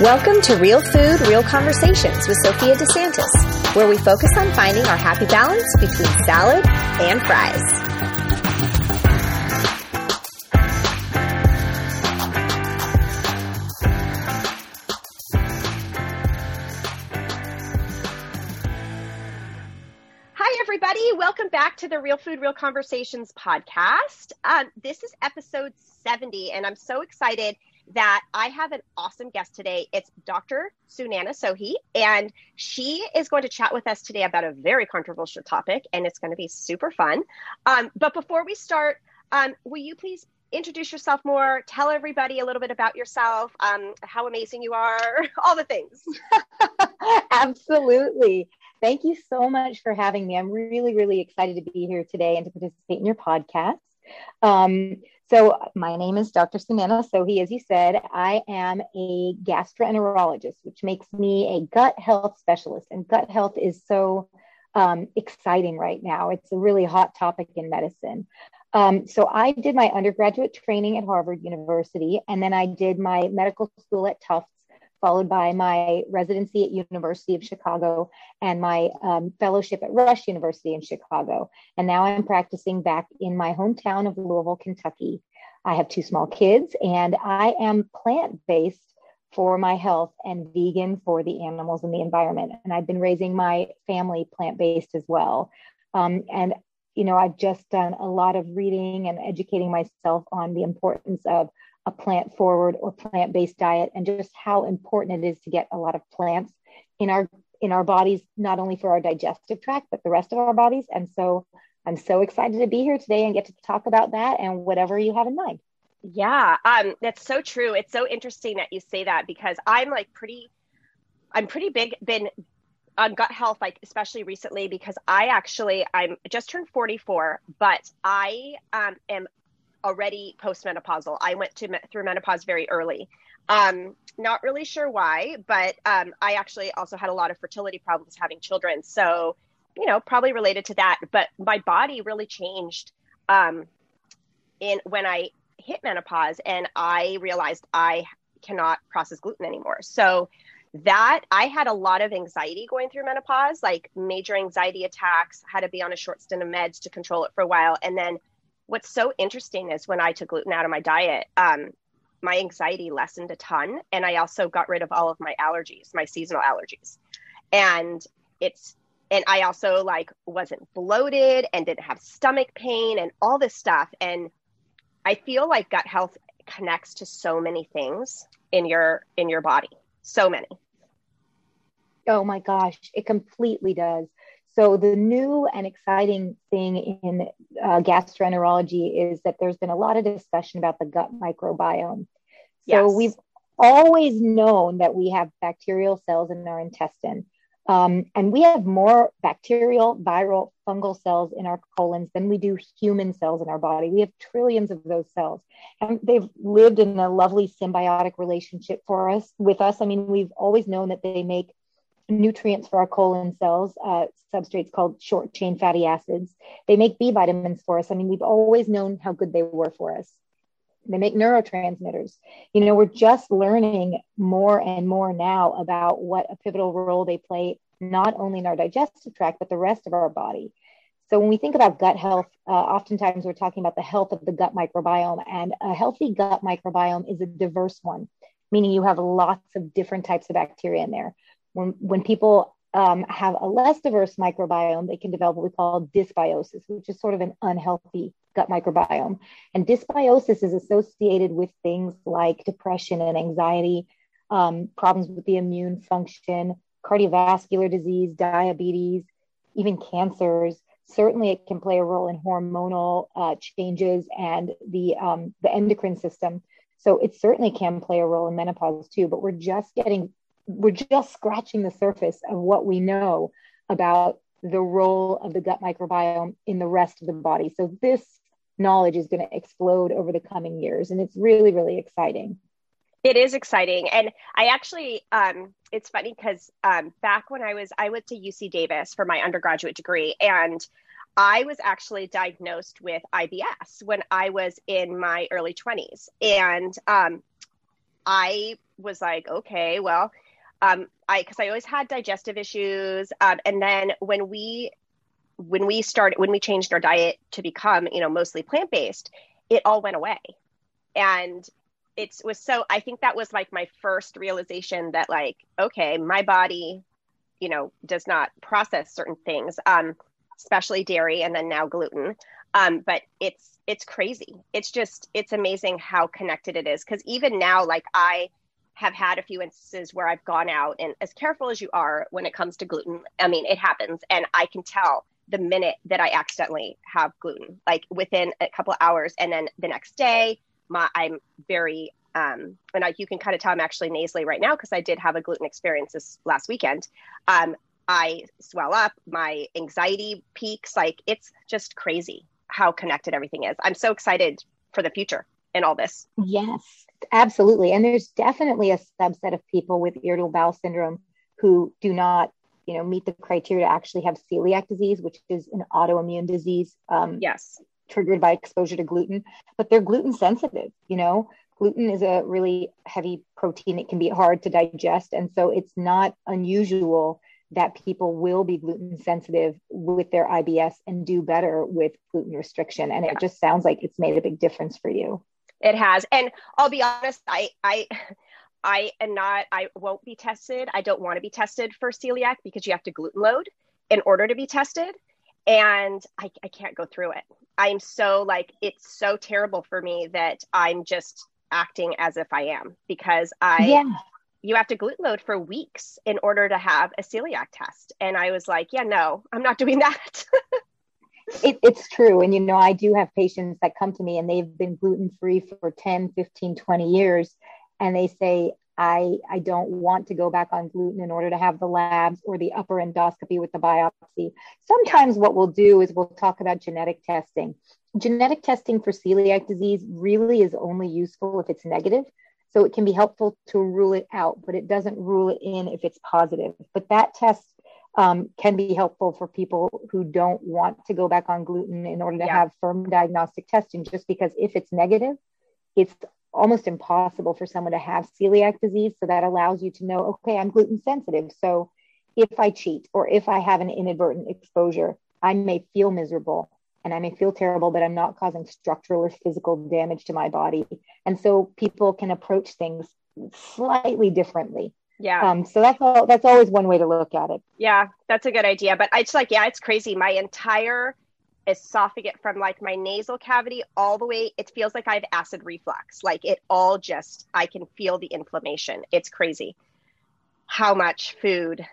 Welcome to Real Food, Real Conversations with Sophia DeSantis, where we focus on finding our happy balance between salad and fries. Hi, everybody. Welcome back to the Real Food, Real Conversations podcast. Um, this is episode 70, and I'm so excited that I have an awesome guest today. It's Dr. Sunana Sohi, and she is going to chat with us today about a very controversial topic, and it's going to be super fun. Um, but before we start, um, will you please introduce yourself more? Tell everybody a little bit about yourself, um, how amazing you are, all the things. Absolutely. Thank you so much for having me. I'm really, really excited to be here today and to participate in your podcast. So, my name is Dr. Sunana Sohi. As you said, I am a gastroenterologist, which makes me a gut health specialist. And gut health is so um, exciting right now. It's a really hot topic in medicine. Um, so, I did my undergraduate training at Harvard University, and then I did my medical school at Tufts followed by my residency at University of Chicago and my um, fellowship at Rush University in Chicago. And now I'm practicing back in my hometown of Louisville, Kentucky. I have two small kids and I am plant based for my health and vegan for the animals and the environment. And I've been raising my family plant based as well. Um, and you know, I've just done a lot of reading and educating myself on the importance of a plant forward or plant based diet and just how important it is to get a lot of plants in our in our bodies not only for our digestive tract but the rest of our bodies. And so i'm so excited to be here today and get to talk about that and whatever you have in mind. Yeah um that's so true. It's so interesting that you say that because i'm like pretty i'm pretty big been on gut health like especially recently because i actually i'm just turned 44 but i um, am already postmenopausal. I went to through menopause very early. Um, not really sure why, but um, I actually also had a lot of fertility problems having children. So, you know, probably related to that. But my body really changed um, in when I hit menopause, and I realized I cannot process gluten anymore. So that I had a lot of anxiety going through menopause, like major anxiety attacks. Had to be on a short stint of meds to control it for a while, and then what's so interesting is when I took gluten out of my diet, um, my anxiety lessened a ton. And I also got rid of all of my allergies, my seasonal allergies. And it's, and I also like wasn't bloated and didn't have stomach pain and all this stuff. And I feel like gut health connects to so many things in your in your body. So many. Oh my gosh, it completely does. So, the new and exciting thing in uh, gastroenterology is that there's been a lot of discussion about the gut microbiome. So, yes. we've always known that we have bacterial cells in our intestine. Um, and we have more bacterial, viral, fungal cells in our colons than we do human cells in our body. We have trillions of those cells, and they've lived in a lovely symbiotic relationship for us with us. I mean, we've always known that they make nutrients for our colon cells, uh, substrates called short chain fatty acids. They make B vitamins for us. I mean, we've always known how good they were for us. They make neurotransmitters. You know, we're just learning more and more now about what a pivotal role they play, not only in our digestive tract, but the rest of our body. So when we think about gut health, uh, oftentimes we're talking about the health of the gut microbiome. And a healthy gut microbiome is a diverse one, meaning you have lots of different types of bacteria in there when, when people um, have a less diverse microbiome, they can develop what we call dysbiosis, which is sort of an unhealthy gut microbiome. And dysbiosis is associated with things like depression and anxiety, um, problems with the immune function, cardiovascular disease, diabetes, even cancers. Certainly, it can play a role in hormonal uh, changes and the um, the endocrine system. So it certainly can play a role in menopause too. But we're just getting we're just scratching the surface of what we know about the role of the gut microbiome in the rest of the body. So this knowledge is going to explode over the coming years, and it's really, really exciting. It is exciting, and I actually, um, it's funny because um, back when I was, I went to UC Davis for my undergraduate degree, and I was actually diagnosed with IBS when I was in my early 20s. And um, I was like, okay, well, um, I because I always had digestive issues, um, and then when we when we started when we changed our diet to become you know mostly plant based, it all went away, and it was so. I think that was like my first realization that like okay, my body, you know, does not process certain things, um, especially dairy, and then now gluten. Um, but it's it's crazy. It's just it's amazing how connected it is because even now, like I have had a few instances where I've gone out and as careful as you are when it comes to gluten, I mean, it happens. And I can tell the minute that I accidentally have gluten, like within a couple hours. And then the next day, my, I'm very, um, and I, you can kind of tell I'm actually nasally right now because I did have a gluten experience this last weekend. Um, I swell up, my anxiety peaks. Like it's just crazy how connected everything is. I'm so excited for the future in all this. Yes, absolutely. And there's definitely a subset of people with irritable bowel syndrome who do not, you know, meet the criteria to actually have celiac disease, which is an autoimmune disease. Um, yes. Triggered by exposure to gluten, but they're gluten sensitive. You know, gluten is a really heavy protein. It can be hard to digest. And so it's not unusual that people will be gluten sensitive with their IBS and do better with gluten restriction. And yeah. it just sounds like it's made a big difference for you. It has. And I'll be honest, I I I am not I won't be tested. I don't want to be tested for celiac because you have to gluten load in order to be tested. And I, I can't go through it. I'm so like it's so terrible for me that I'm just acting as if I am because I yeah. you have to gluten load for weeks in order to have a celiac test. And I was like, yeah, no, I'm not doing that. it, it's true. And, you know, I do have patients that come to me and they've been gluten free for 10, 15, 20 years. And they say, I, I don't want to go back on gluten in order to have the labs or the upper endoscopy with the biopsy. Sometimes what we'll do is we'll talk about genetic testing. Genetic testing for celiac disease really is only useful if it's negative. So it can be helpful to rule it out, but it doesn't rule it in if it's positive. But that test um, can be helpful for people who don't want to go back on gluten in order to yeah. have firm diagnostic testing, just because if it's negative, it's almost impossible for someone to have celiac disease. So that allows you to know, okay, I'm gluten sensitive. So if I cheat or if I have an inadvertent exposure, I may feel miserable and I may feel terrible, but I'm not causing structural or physical damage to my body. And so people can approach things slightly differently yeah. Um, so that's all that's always one way to look at it. Yeah, that's a good idea. But it's like, yeah, it's crazy. My entire esophagus from like my nasal cavity all the way, it feels like I have acid reflux. Like it all just I can feel the inflammation. It's crazy how much food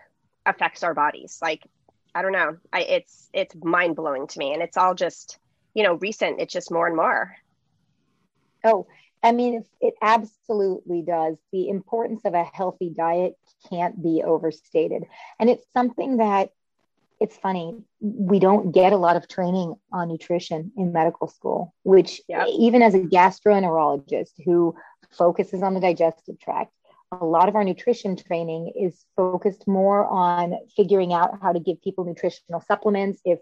affects our bodies. Like, I don't know. I it's it's mind blowing to me. And it's all just, you know, recent. It's just more and more. Oh, I mean, it absolutely does. The importance of a healthy diet can't be overstated. And it's something that it's funny, we don't get a lot of training on nutrition in medical school, which, yep. even as a gastroenterologist who focuses on the digestive tract, a lot of our nutrition training is focused more on figuring out how to give people nutritional supplements if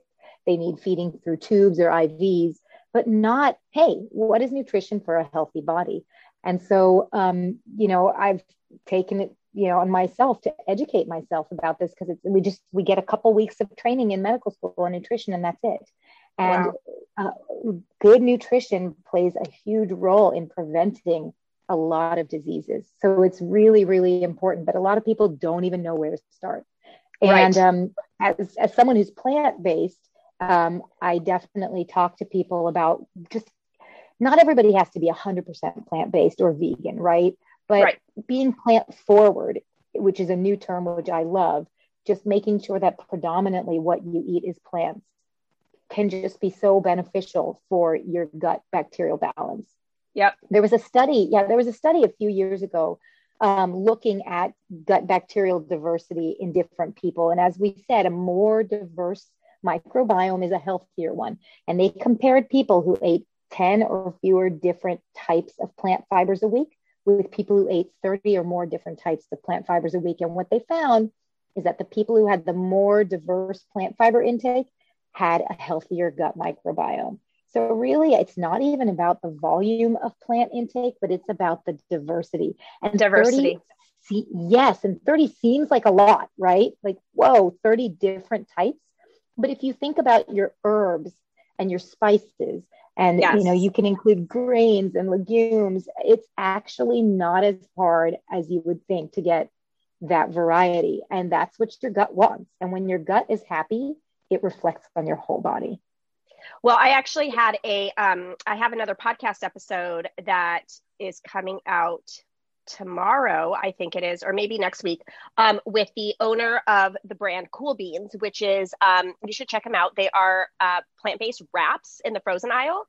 they need feeding through tubes or IVs but not, hey, what is nutrition for a healthy body? And so, um, you know, I've taken it, you know, on myself to educate myself about this because it's we just we get a couple weeks of training in medical school on nutrition and that's it. And wow. uh, good nutrition plays a huge role in preventing a lot of diseases. So it's really, really important. But a lot of people don't even know where to start. And right. um, as, as someone who's plant based, um, I definitely talk to people about just not everybody has to be 100% plant based or vegan, right? But right. being plant forward, which is a new term which I love, just making sure that predominantly what you eat is plants can just be so beneficial for your gut bacterial balance. Yep. There was a study, yeah, there was a study a few years ago um, looking at gut bacterial diversity in different people. And as we said, a more diverse microbiome is a healthier one. And they compared people who ate 10 or fewer different types of plant fibers a week with people who ate 30 or more different types of plant fibers a week. And what they found is that the people who had the more diverse plant fiber intake had a healthier gut microbiome. So, really, it's not even about the volume of plant intake, but it's about the diversity. And diversity. 30, yes. And 30 seems like a lot, right? Like, whoa, 30 different types. But if you think about your herbs and your spices, and yes. you know you can include grains and legumes it's actually not as hard as you would think to get that variety. And that's what your gut wants. And when your gut is happy it reflects on your whole body. Well, I actually had a, um, I have another podcast episode that is coming out tomorrow, I think it is, or maybe next week, um, with the owner of the brand Cool Beans, which is, um, you should check them out. They are uh, plant based wraps in the frozen aisle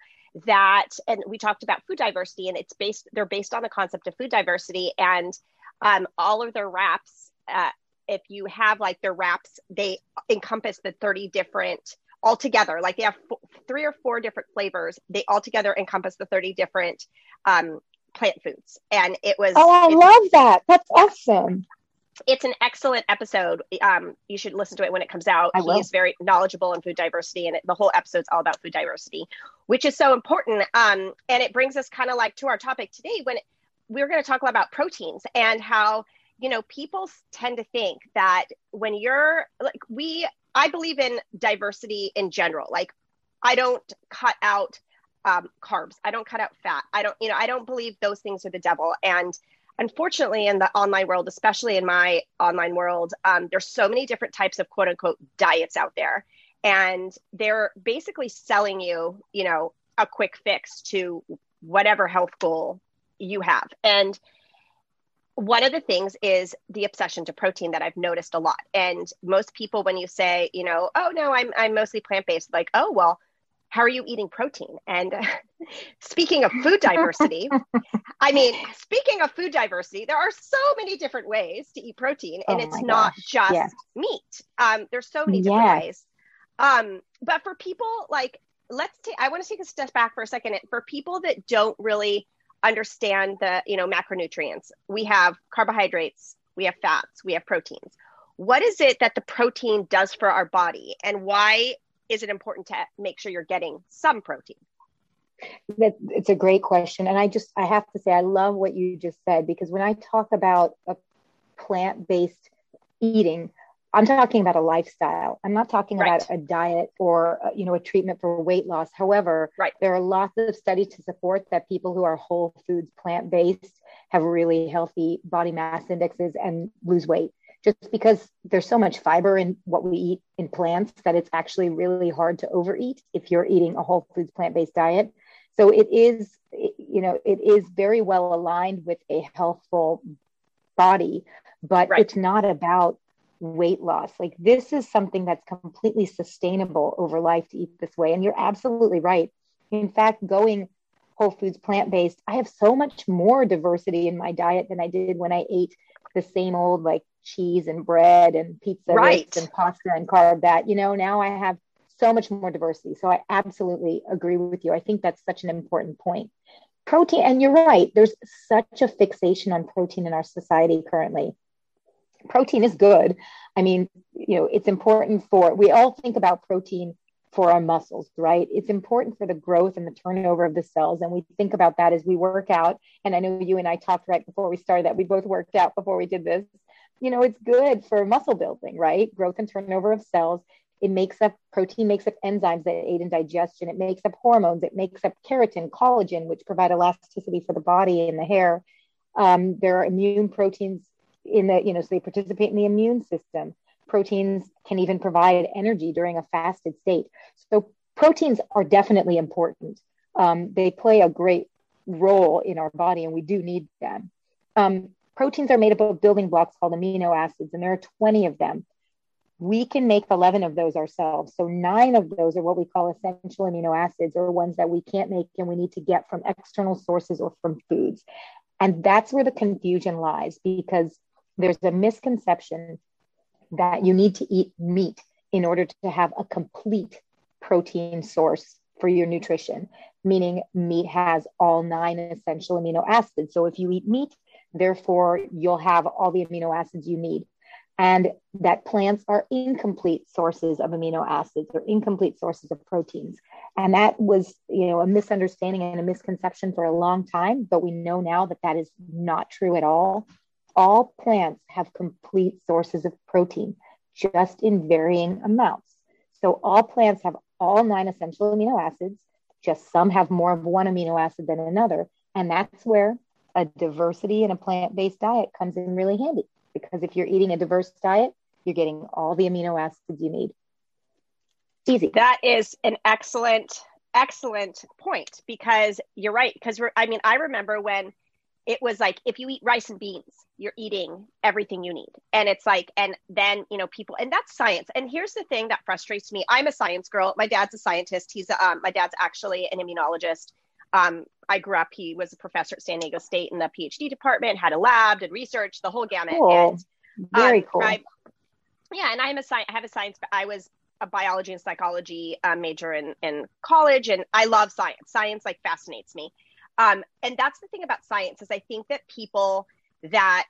that, and we talked about food diversity, and it's based, they're based on the concept of food diversity, and um, all of their wraps. Uh, if you have like their wraps, they encompass the 30 different all together like they have three or four different flavors they all together encompass the 30 different um, plant foods. And it was oh i love that. That's awesome. It's an excellent episode. Um, you should listen to it when it comes out. He's very knowledgeable in food diversity and it, the whole episode's all about food diversity which is so important. Um, and it brings us kind of like to our topic today when it, we're going to talk a lot about proteins and how you know people tend to think that when you're like we I believe in diversity in general. Like, I don't cut out um, carbs. I don't cut out fat. I don't, you know, I don't believe those things are the devil. And unfortunately, in the online world, especially in my online world, um, there's so many different types of quote unquote diets out there. And they're basically selling you, you know, a quick fix to whatever health goal you have. And one of the things is the obsession to protein that I've noticed a lot. And most people, when you say, you know, oh no, I'm I'm mostly plant based, like, oh well, how are you eating protein? And uh, speaking of food diversity, I mean, speaking of food diversity, there are so many different ways to eat protein, and oh it's not just yes. meat. Um, there's so many different yes. ways. Um, but for people like, let's take. I want to take a step back for a second. For people that don't really understand the you know macronutrients we have carbohydrates we have fats we have proteins what is it that the protein does for our body and why is it important to make sure you're getting some protein that it's a great question and i just i have to say i love what you just said because when i talk about a plant-based eating I'm talking about a lifestyle. I'm not talking right. about a diet or uh, you know a treatment for weight loss. However, right. there are lots of studies to support that people who are whole foods plant based have really healthy body mass indexes and lose weight. Just because there's so much fiber in what we eat in plants that it's actually really hard to overeat if you're eating a whole foods plant based diet. So it is you know it is very well aligned with a healthful body, but right. it's not about weight loss. Like this is something that's completely sustainable over life to eat this way. And you're absolutely right. In fact, going whole foods plant based, I have so much more diversity in my diet than I did when I ate the same old like cheese and bread and pizza right. and pasta and carb that. You know, now I have so much more diversity. So I absolutely agree with you. I think that's such an important point. Protein, and you're right, there's such a fixation on protein in our society currently protein is good. I mean, you know, it's important for, we all think about protein for our muscles, right? It's important for the growth and the turnover of the cells. And we think about that as we work out. And I know you and I talked right before we started that we both worked out before we did this. You know, it's good for muscle building, right? Growth and turnover of cells. It makes up protein, makes up enzymes that aid in digestion. It makes up hormones. It makes up keratin, collagen, which provide elasticity for the body and the hair. Um, there are immune proteins in the, you know, so they participate in the immune system. Proteins can even provide energy during a fasted state. So proteins are definitely important. Um, they play a great role in our body, and we do need them. Um, proteins are made up of building blocks called amino acids, and there are 20 of them. We can make 11 of those ourselves. So, nine of those are what we call essential amino acids, or ones that we can't make and we need to get from external sources or from foods. And that's where the confusion lies because there's a misconception that you need to eat meat in order to have a complete protein source for your nutrition, meaning meat has all nine essential amino acids. So if you eat meat, therefore you'll have all the amino acids you need. and that plants are incomplete sources of amino acids or incomplete sources of proteins. And that was, you know, a misunderstanding and a misconception for a long time, but we know now that that is not true at all. All plants have complete sources of protein, just in varying amounts. So all plants have all nine essential amino acids, just some have more of one amino acid than another. And that's where a diversity in a plant based diet comes in really handy because if you're eating a diverse diet, you're getting all the amino acids you need. Easy. That is an excellent, excellent point because you're right. Because I mean, I remember when it was like if you eat rice and beans, you're eating everything you need. And it's like, and then, you know, people, and that's science. And here's the thing that frustrates me I'm a science girl. My dad's a scientist. He's, um, my dad's actually an immunologist. Um, I grew up, he was a professor at San Diego State in the PhD department, had a lab, did research, the whole gamut. Cool. And, Very um, cool. I, yeah. And I'm a science, I have a science, I was a biology and psychology uh, major in, in college. And I love science. Science like fascinates me. Um, and that's the thing about science is I think that people that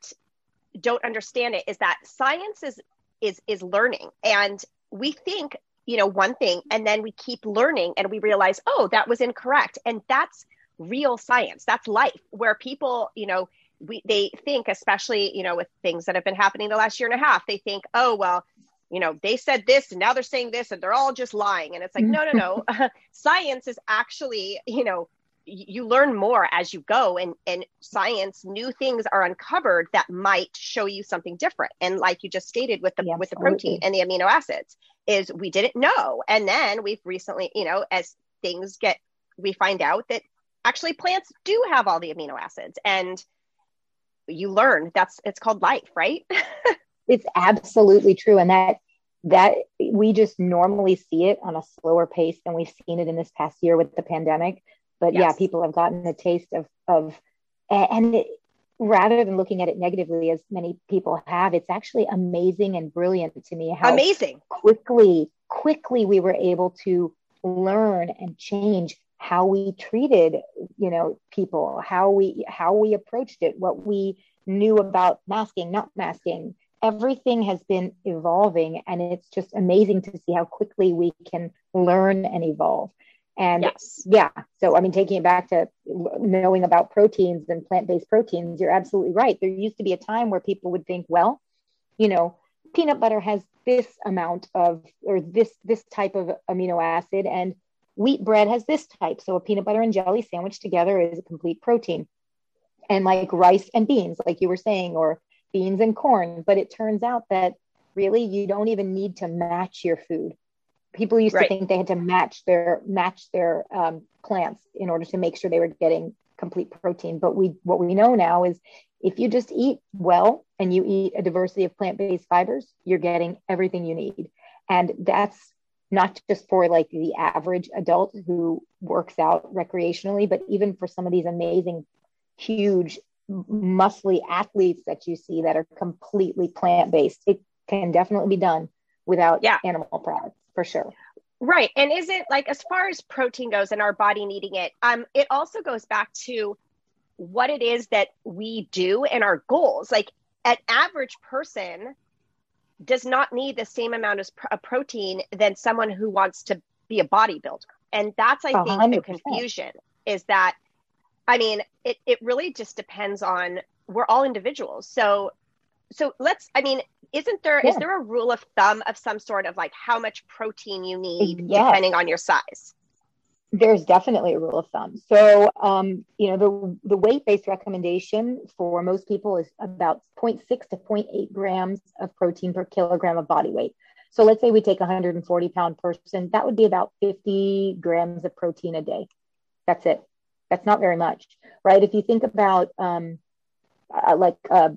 don't understand it is that science is is is learning. And we think you know one thing and then we keep learning and we realize oh that was incorrect. And that's real science. That's life where people you know we they think especially you know with things that have been happening the last year and a half they think oh well you know they said this and now they're saying this and they're all just lying. And it's like no no no. Science is actually you know you learn more as you go and and science new things are uncovered that might show you something different. And like you just stated with the yeah, with the protein and the amino acids is we didn't know. And then we've recently you know as things get we find out that actually plants do have all the amino acids and you learn that's it's called life right? It's absolutely true. And that that we just normally see it on a slower pace than we've seen it in this past year with the pandemic but yes. yeah people have gotten a taste of of and it, rather than looking at it negatively as many people have it's actually amazing and brilliant to me how amazing. quickly quickly we were able to learn and change how we treated you know people how we how we approached it what we knew about masking not masking. Everything has been evolving and it's just amazing to see how quickly we can learn and evolve and yes. yeah, so I mean, taking it back to knowing about proteins and plant based proteins, you're absolutely right. There used to be a time where people would think, well, you know, peanut butter has this amount of or this this type of amino acid and wheat bread has this type so a peanut butter and jelly sandwich together is a complete protein and like rice and beans like you were saying or beans and corn but it turns out that really you don't even need to match your food people used right. to think they had to match their match their um, plants in order to make sure they were getting complete protein. But we what we know now is if you just eat well and you eat a diversity of plant-based fibers you're getting everything you need. And that's not just for like the average adult who works out recreationally but even for some of these amazing huge muscly athletes that you see that are completely plant-based it can definitely be done without yeah. animal products for sure. Right. And is it like as far as protein goes and our body needing it, um, it also goes back to what it is that we do and our goals. Like an average person does not need the same amount of pr- protein than someone who wants to be a bodybuilder. And that's, I think, 100%. the confusion is that, I mean, it, it really just depends on, we're all individuals. So, so let's, I mean, isn't there yeah. is there a rule of thumb of some sort of like how much protein you need yes. depending on your size? There's definitely a rule of thumb. So um, you know the, the weight-based recommendation for most people is about 0.6 to 0.8 grams of protein per kilogram of body weight. So let's say we take a 140 pound person that would be about 50 grams of protein a day. That's it. That's not very much right? If you think about um, uh, like uh,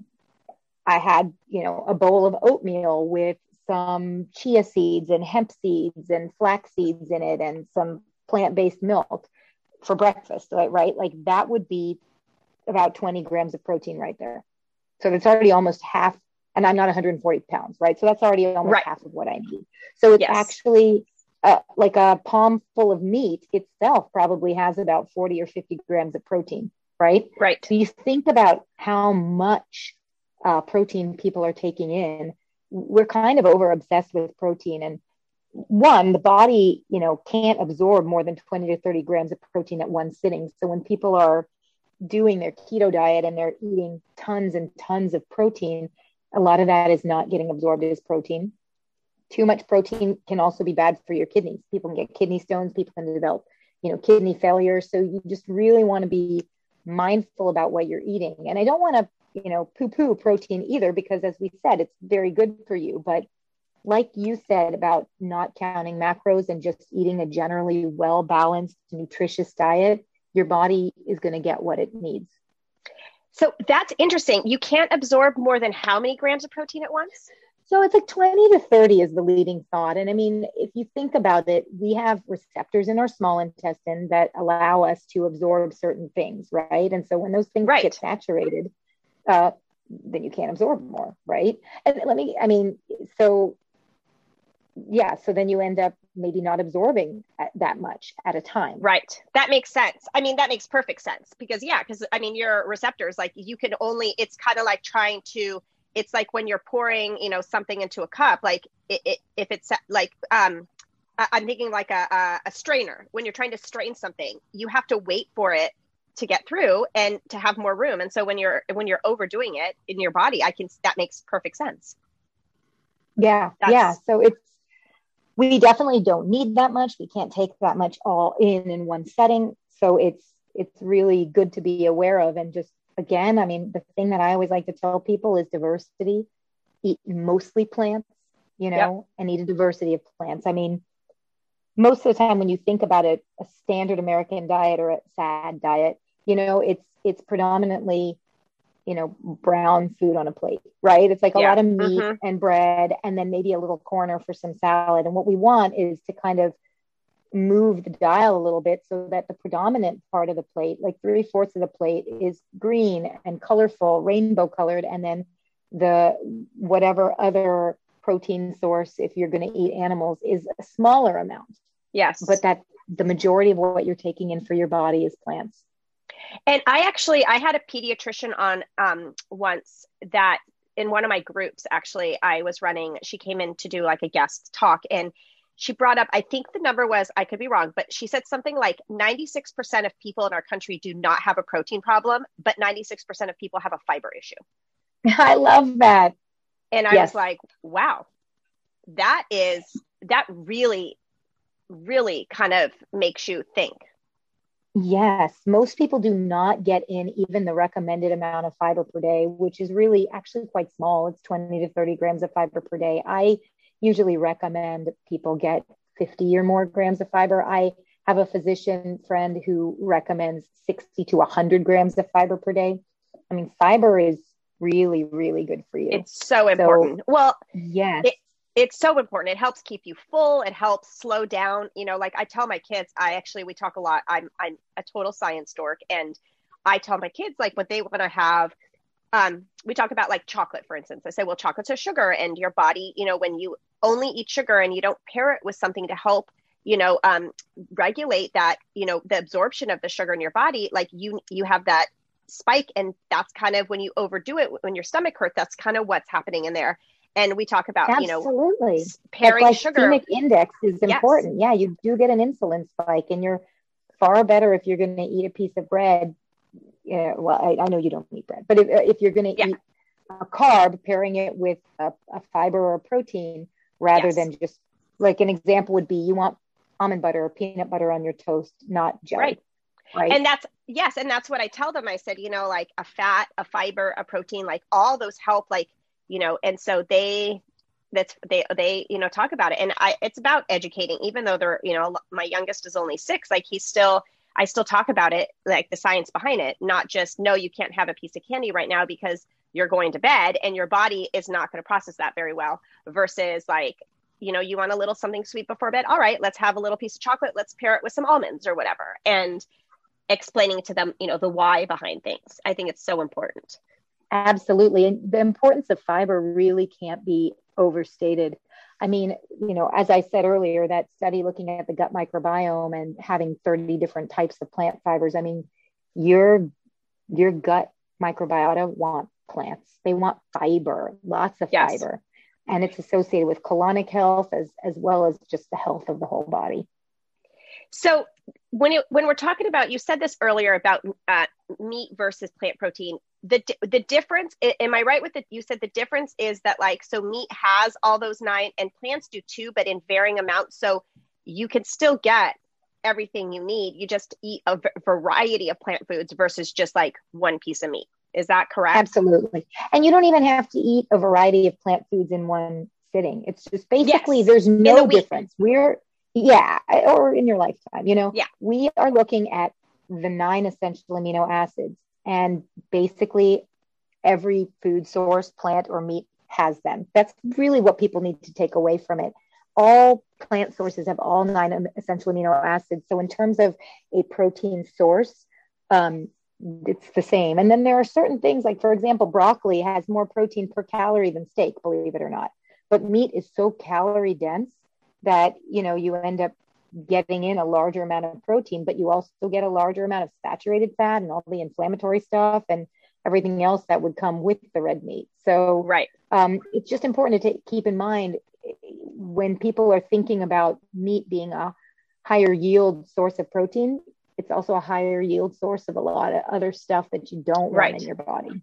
I had, you know, a bowl of oatmeal with some chia seeds and hemp seeds and flax seeds in it and some plant-based milk for breakfast, right? right? Like that would be about 20 grams of protein right there. So that's already almost half, and I'm not 140 pounds, right? So that's already almost right. half of what I need. So it's yes. actually uh, like a palm full of meat itself probably has about 40 or 50 grams of protein, right? Right. So you think about how much uh, protein people are taking in we're kind of over obsessed with protein. And one the body you know can't absorb more than 20 to 30 grams of protein at one sitting. So when people are doing their keto diet and they're eating tons and tons of protein a lot of that is not getting absorbed as protein. Too much protein can also be bad for your kidneys. People can get kidney stones people can develop you know kidney failure. So you just really want to be mindful about what you're eating. And i don't want to you know poo poo protein either because as we said it's very good for you but like you said about not counting macros and just eating a generally well balanced nutritious diet your body is going to get what it needs so that's interesting you can't absorb more than how many grams of protein at once so it's like 20 to 30 is the leading thought. And I mean, if you think about it, we have receptors in our small intestine that allow us to absorb certain things, right? And so when those things right. get saturated, uh, then you can't absorb more, right? And let me, I mean, so yeah, so then you end up maybe not absorbing that much at a time. Right. That makes sense. I mean, that makes perfect sense because, yeah, because I mean, your receptors, like you can only, it's kind of like trying to, it's like when you're pouring you know something into a cup like it, it, if it's like um i'm thinking like a, a, a strainer when you're trying to strain something you have to wait for it to get through and to have more room and so when you're when you're overdoing it in your body i can that makes perfect sense yeah That's, yeah so it's we definitely don't need that much we can't take that much all in in one setting so it's it's really good to be aware of and just again, I mean, the thing that I always like to tell people is diversity. Eat mostly plants, you know, yep. and eat a diversity of plants. I mean, most of the time when you think about it, a standard American diet or a SAD diet, you know, it's it's predominantly, you know, brown food on a plate, right? It's like a yeah. lot of meat mm-hmm. and bread, and then maybe a little corner for some salad. And what we want is to kind of move the dial a little bit so that the predominant part of the plate, like three fourths of the plate, is green and colorful, rainbow colored, and then the whatever other protein source, if you're going to eat animals, is a smaller amount. Yes. But that the majority of what you're taking in for your body is plants. And I actually I had a pediatrician on um, once that in one of my groups actually I was running. She came in to do like a guest talk and she brought up, I think the number was, I could be wrong, but she said something like 96% of people in our country do not have a protein problem, but 96% of people have a fiber issue. I love that. And I yes. was like, wow, that is, that really, really kind of makes you think. Yes, most people do not get in even the recommended amount of fiber per day, which is really actually quite small. It's 20 to 30 grams of fiber per day. I usually recommend people get 50 or more grams of fiber. I have a physician friend who recommends 60 to 100 grams of fiber per day. I mean, fiber is really, really good for you. It's so important. So, well, yes. It, it's so important. It helps keep you full. It helps slow down. You know, like I tell my kids, I actually we talk a lot. I'm I'm a total science dork, and I tell my kids like what they want to have um, we talk about like chocolate, for instance. I say, well, chocolate's a sugar, and your body, you know, when you only eat sugar and you don't pair it with something to help, you know, um, regulate that, you know, the absorption of the sugar in your body, like you, you have that spike, and that's kind of when you overdo it, when your stomach hurts, that's kind of what's happening in there. And we talk about, Absolutely. you know, absolutely pairing like sugar. index is important. Yes. Yeah, you do get an insulin spike, and you're far better if you're going to eat a piece of bread yeah, well, I, I know you don't eat bread, but if, if you're going to yeah. eat a carb, pairing it with a, a fiber or a protein rather yes. than just like an example would be you want almond butter or peanut butter on your toast, not jelly. Right. Right. And that's yes, and that's what I tell them. I said, you know, like a fat, a fiber, a protein, like all those help, like, you know, and so they that's they they you know talk about it and i it's about educating even though they're you know my youngest is only six like he's still I still talk about it, like the science behind it, not just, no, you can't have a piece of candy right now because you're going to bed and your body is not going to process that very well versus like, you know, you want a little something sweet before bed. All right, let's have a little piece of chocolate. Let's pair it with some almonds or whatever. And explaining to them, you know, the why behind things. I think it's so important. Absolutely. And the importance of fiber really can't be overstated. I mean, you know, as I said earlier, that study looking at the gut microbiome and having 30 different types of plant fibers, I mean, your your gut microbiota want plants. They want fiber, lots of yes. fiber. and it's associated with colonic health as as well as just the health of the whole body. So when it, when we're talking about, you said this earlier about uh, meat versus plant protein. The the difference, am I right with it? You said the difference is that like so meat has all those nine, and plants do too, but in varying amounts. So you can still get everything you need. You just eat a v- variety of plant foods versus just like one piece of meat. Is that correct? Absolutely. And you don't even have to eat a variety of plant foods in one sitting. It's just basically yes. there's no the difference. We're yeah, or in your lifetime, you know. Yeah. We are looking at the nine essential amino acids and basically every food source, plant or meat has them. That's really what people need to take away from it. All plant sources have all nine essential amino acids. So in terms of a protein source, um, it's the same. And then there are certain things like, for example, broccoli has more protein per calorie than steak, believe it or not. But meat is so calorie dense that you know you end up getting in a larger amount of protein, but you also get a larger amount of saturated fat and all the inflammatory stuff and everything else that would come with the red meat. So, right, um, it's just important to take, keep in mind when people are thinking about meat being a higher yield source of protein. It's also a higher yield source of a lot of other stuff that you don't right. want in your body.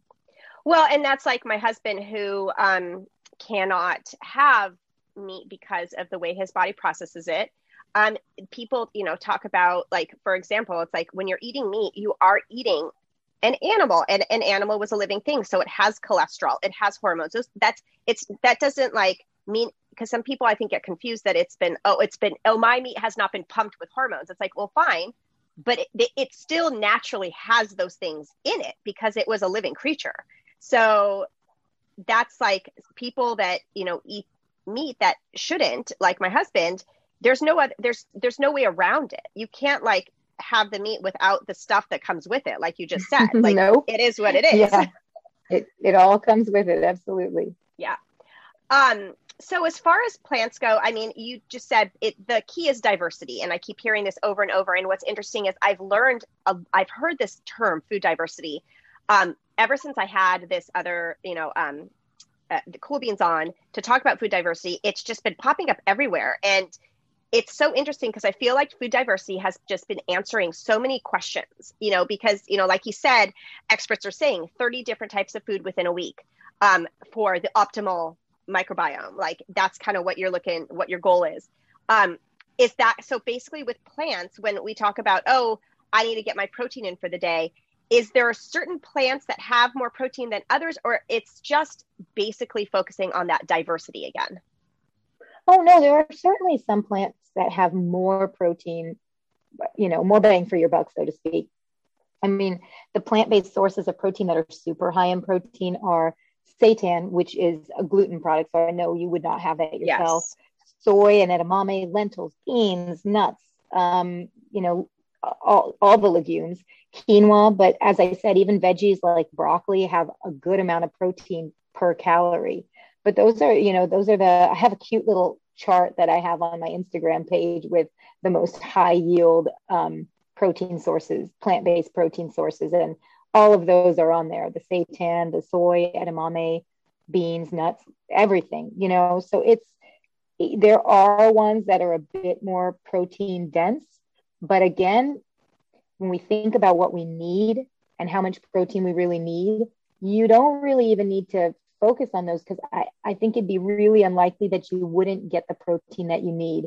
Well, and that's like my husband who um, cannot have meat because of the way his body processes it. Um, people, you know, talk about like, for example, it's like when you're eating meat, you are eating an animal, and an animal was a living thing, so it has cholesterol, it has hormones. That's it's that doesn't like mean because some people I think get confused that it's been oh it's been oh my meat has not been pumped with hormones. It's like well fine, but it, it still naturally has those things in it because it was a living creature. So that's like people that you know eat meat that shouldn't, like my husband, there's no other, there's there's no way around it. You can't like have the meat without the stuff that comes with it, like you just said. Like no. it is what it is. Yeah. It it all comes with it, absolutely. Yeah. Um so as far as plants go, I mean, you just said it the key is diversity and I keep hearing this over and over and what's interesting is I've learned uh, I've heard this term food diversity um, ever since I had this other, you know, um, uh, the cool beans on to talk about food diversity it's just been popping up everywhere and it's so interesting because i feel like food diversity has just been answering so many questions you know because you know like you said experts are saying 30 different types of food within a week um, for the optimal microbiome. Like that's kind of what you're looking what your goal is. Um, is that so basically with plants when we talk about oh i need to get my protein in for the day is there certain plants that have more protein than others or it's just basically focusing on that diversity again oh no there are certainly some plants that have more protein you know more bang for your buck so to speak i mean the plant-based sources of protein that are super high in protein are seitan which is a gluten product so i know you would not have that yourself yes. soy and edamame lentils beans nuts um, you know all, all the legumes, quinoa, but as I said, even veggies like broccoli have a good amount of protein per calorie. But those are, you know, those are the, I have a cute little chart that I have on my Instagram page with the most high yield um, protein sources, plant based protein sources. And all of those are on there the seitan, the soy, edamame, beans, nuts, everything, you know. So it's, there are ones that are a bit more protein dense but again, when we think about what we need and how much protein we really need, you don't really even need to focus on those because I, I think it'd be really unlikely that you wouldn't get the protein that you need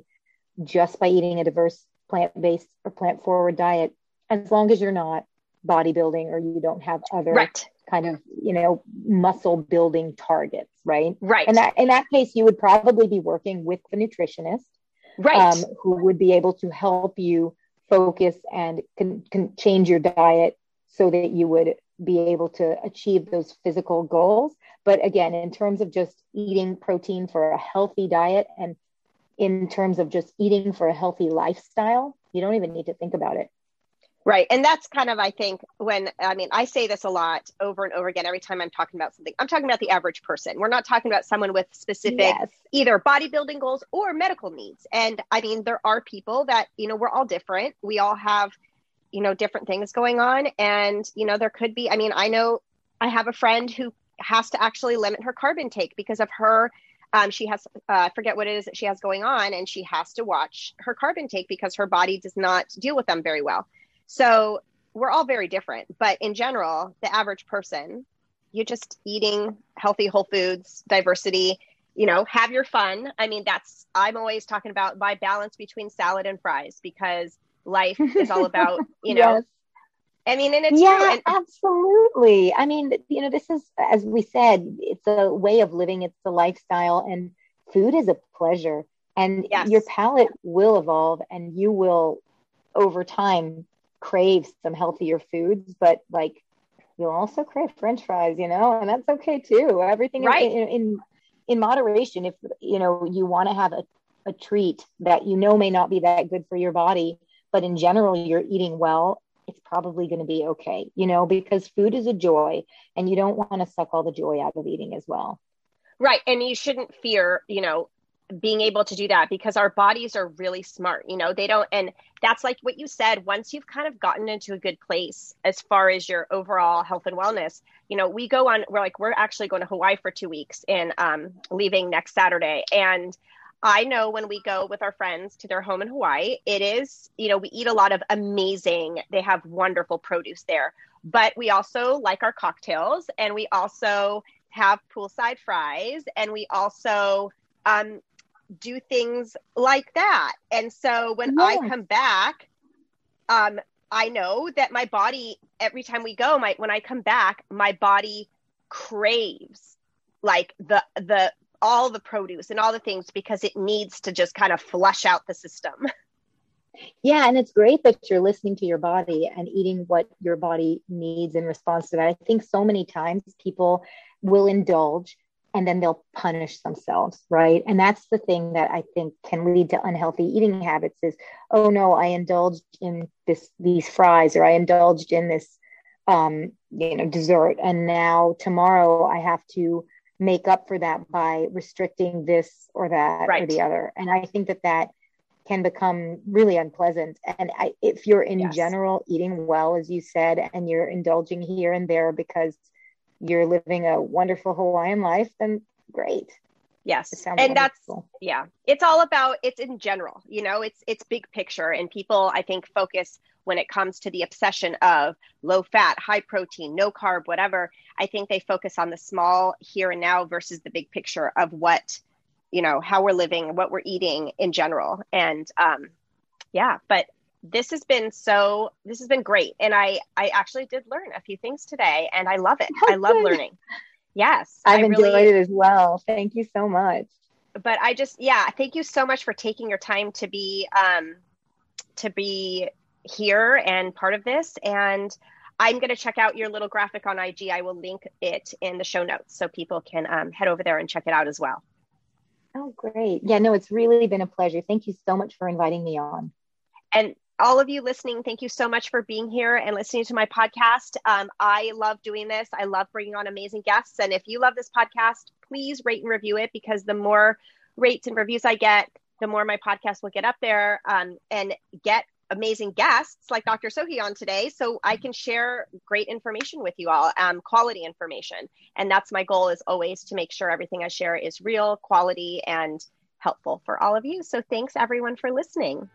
just by eating a diverse plant based or plant forward diet, as long as you're not bodybuilding or you don't have other right. kind of you know muscle building targets right? Right. And that in that case you would probably be working with the nutritionist right. um, who would be able to help you focus and can, can change your diet so that you would be able to achieve those physical goals but again in terms of just eating protein for a healthy diet and in terms of just eating for a healthy lifestyle you don't even need to think about it Right. And that's kind of, I think, when I mean, I say this a lot over and over again every time I'm talking about something. I'm talking about the average person. We're not talking about someone with specific yes. either bodybuilding goals or medical needs. And I mean, there are people that, you know, we're all different. We all have, you know, different things going on. And, you know, there could be, I mean, I know I have a friend who has to actually limit her carb intake because of her um, she has uh, forget what it is that she has going on and she has to watch her carb intake because her body does not deal with them very well so we're all very different but in general the average person you're just eating healthy whole foods diversity you know have your fun i mean that's i'm always talking about my balance between salad and fries because life is all about you know yes. I mean, and it's yeah, and- absolutely. I mean, you know, this is, as we said, it's a way of living, it's a lifestyle, and food is a pleasure. And yes. your palate will evolve, and you will, over time, crave some healthier foods. But like, you'll also crave French fries, you know, and that's okay too. Everything right. in, in in moderation. If you know you want to have a, a treat that you know may not be that good for your body, but in general you're eating well it's probably going to be okay, you know, because food is a joy and you don't want to suck all the joy out of eating as well. Right. And you shouldn't fear, you know, being able to do that because our bodies are really smart, you know, they don't, and that's like what you said, once you've kind of gotten into a good place as far as your overall health and wellness, you know, we go on, we're like, we're actually going to Hawaii for two weeks and um, leaving next Saturday. And I know when we go with our friends to their home in Hawaii, it is, you know, we eat a lot of amazing, they have wonderful produce there. But we also like our cocktails and we also have poolside fries and we also um, do things like that. And so when yeah. I come back, um, I know that my body, every time we go, my when I come back, my body craves like the the all the produce and all the things because it needs to just kind of flush out the system. Yeah, and it's great that you're listening to your body and eating what your body needs in response to that. I think so many times people will indulge and then they'll punish themselves, right? And that's the thing that I think can lead to unhealthy eating habits is, oh no, I indulged in this these fries or I indulged in this um, you know, dessert and now tomorrow I have to make up for that by restricting this or that right. or the other. And I think that that can become really unpleasant. And I, if you're in yes. general eating well, as you said, and you're indulging here and there because you're living a wonderful Hawaiian life, then great. Yes. And wonderful. that's yeah. It's all about it's in general, you know, it's it's big picture and people I think focus when it comes to the obsession of low fat, high protein, no carb, whatever. I think they focus on the small here and now versus the big picture of what, you know, how we're living, what we're eating in general. And um yeah, but this has been so this has been great and i i actually did learn a few things today and i love it i love learning Yes. I've enjoyed really, it as well. Thank you so much. But I just, yeah, thank you so much for taking your time to be, um, to be here and part of this. And I'm going to check out your little graphic on IG. I will link it in the show notes so people can um, head over there and check it out as well. Oh, great. Yeah, no, it's really been a pleasure. Thank you so much for inviting me on. And all of you listening, thank you so much for being here and listening to my podcast. Um, I love doing this. I love bringing on amazing guests. And if you love this podcast, please rate and review it because the more rates and reviews I get, the more my podcast will get up there um, and get amazing guests like Dr. Sohi on today so I can share great information with you all, um, quality information. And that's my goal is always to make sure everything I share is real, quality, and helpful for all of you. So thanks everyone for listening.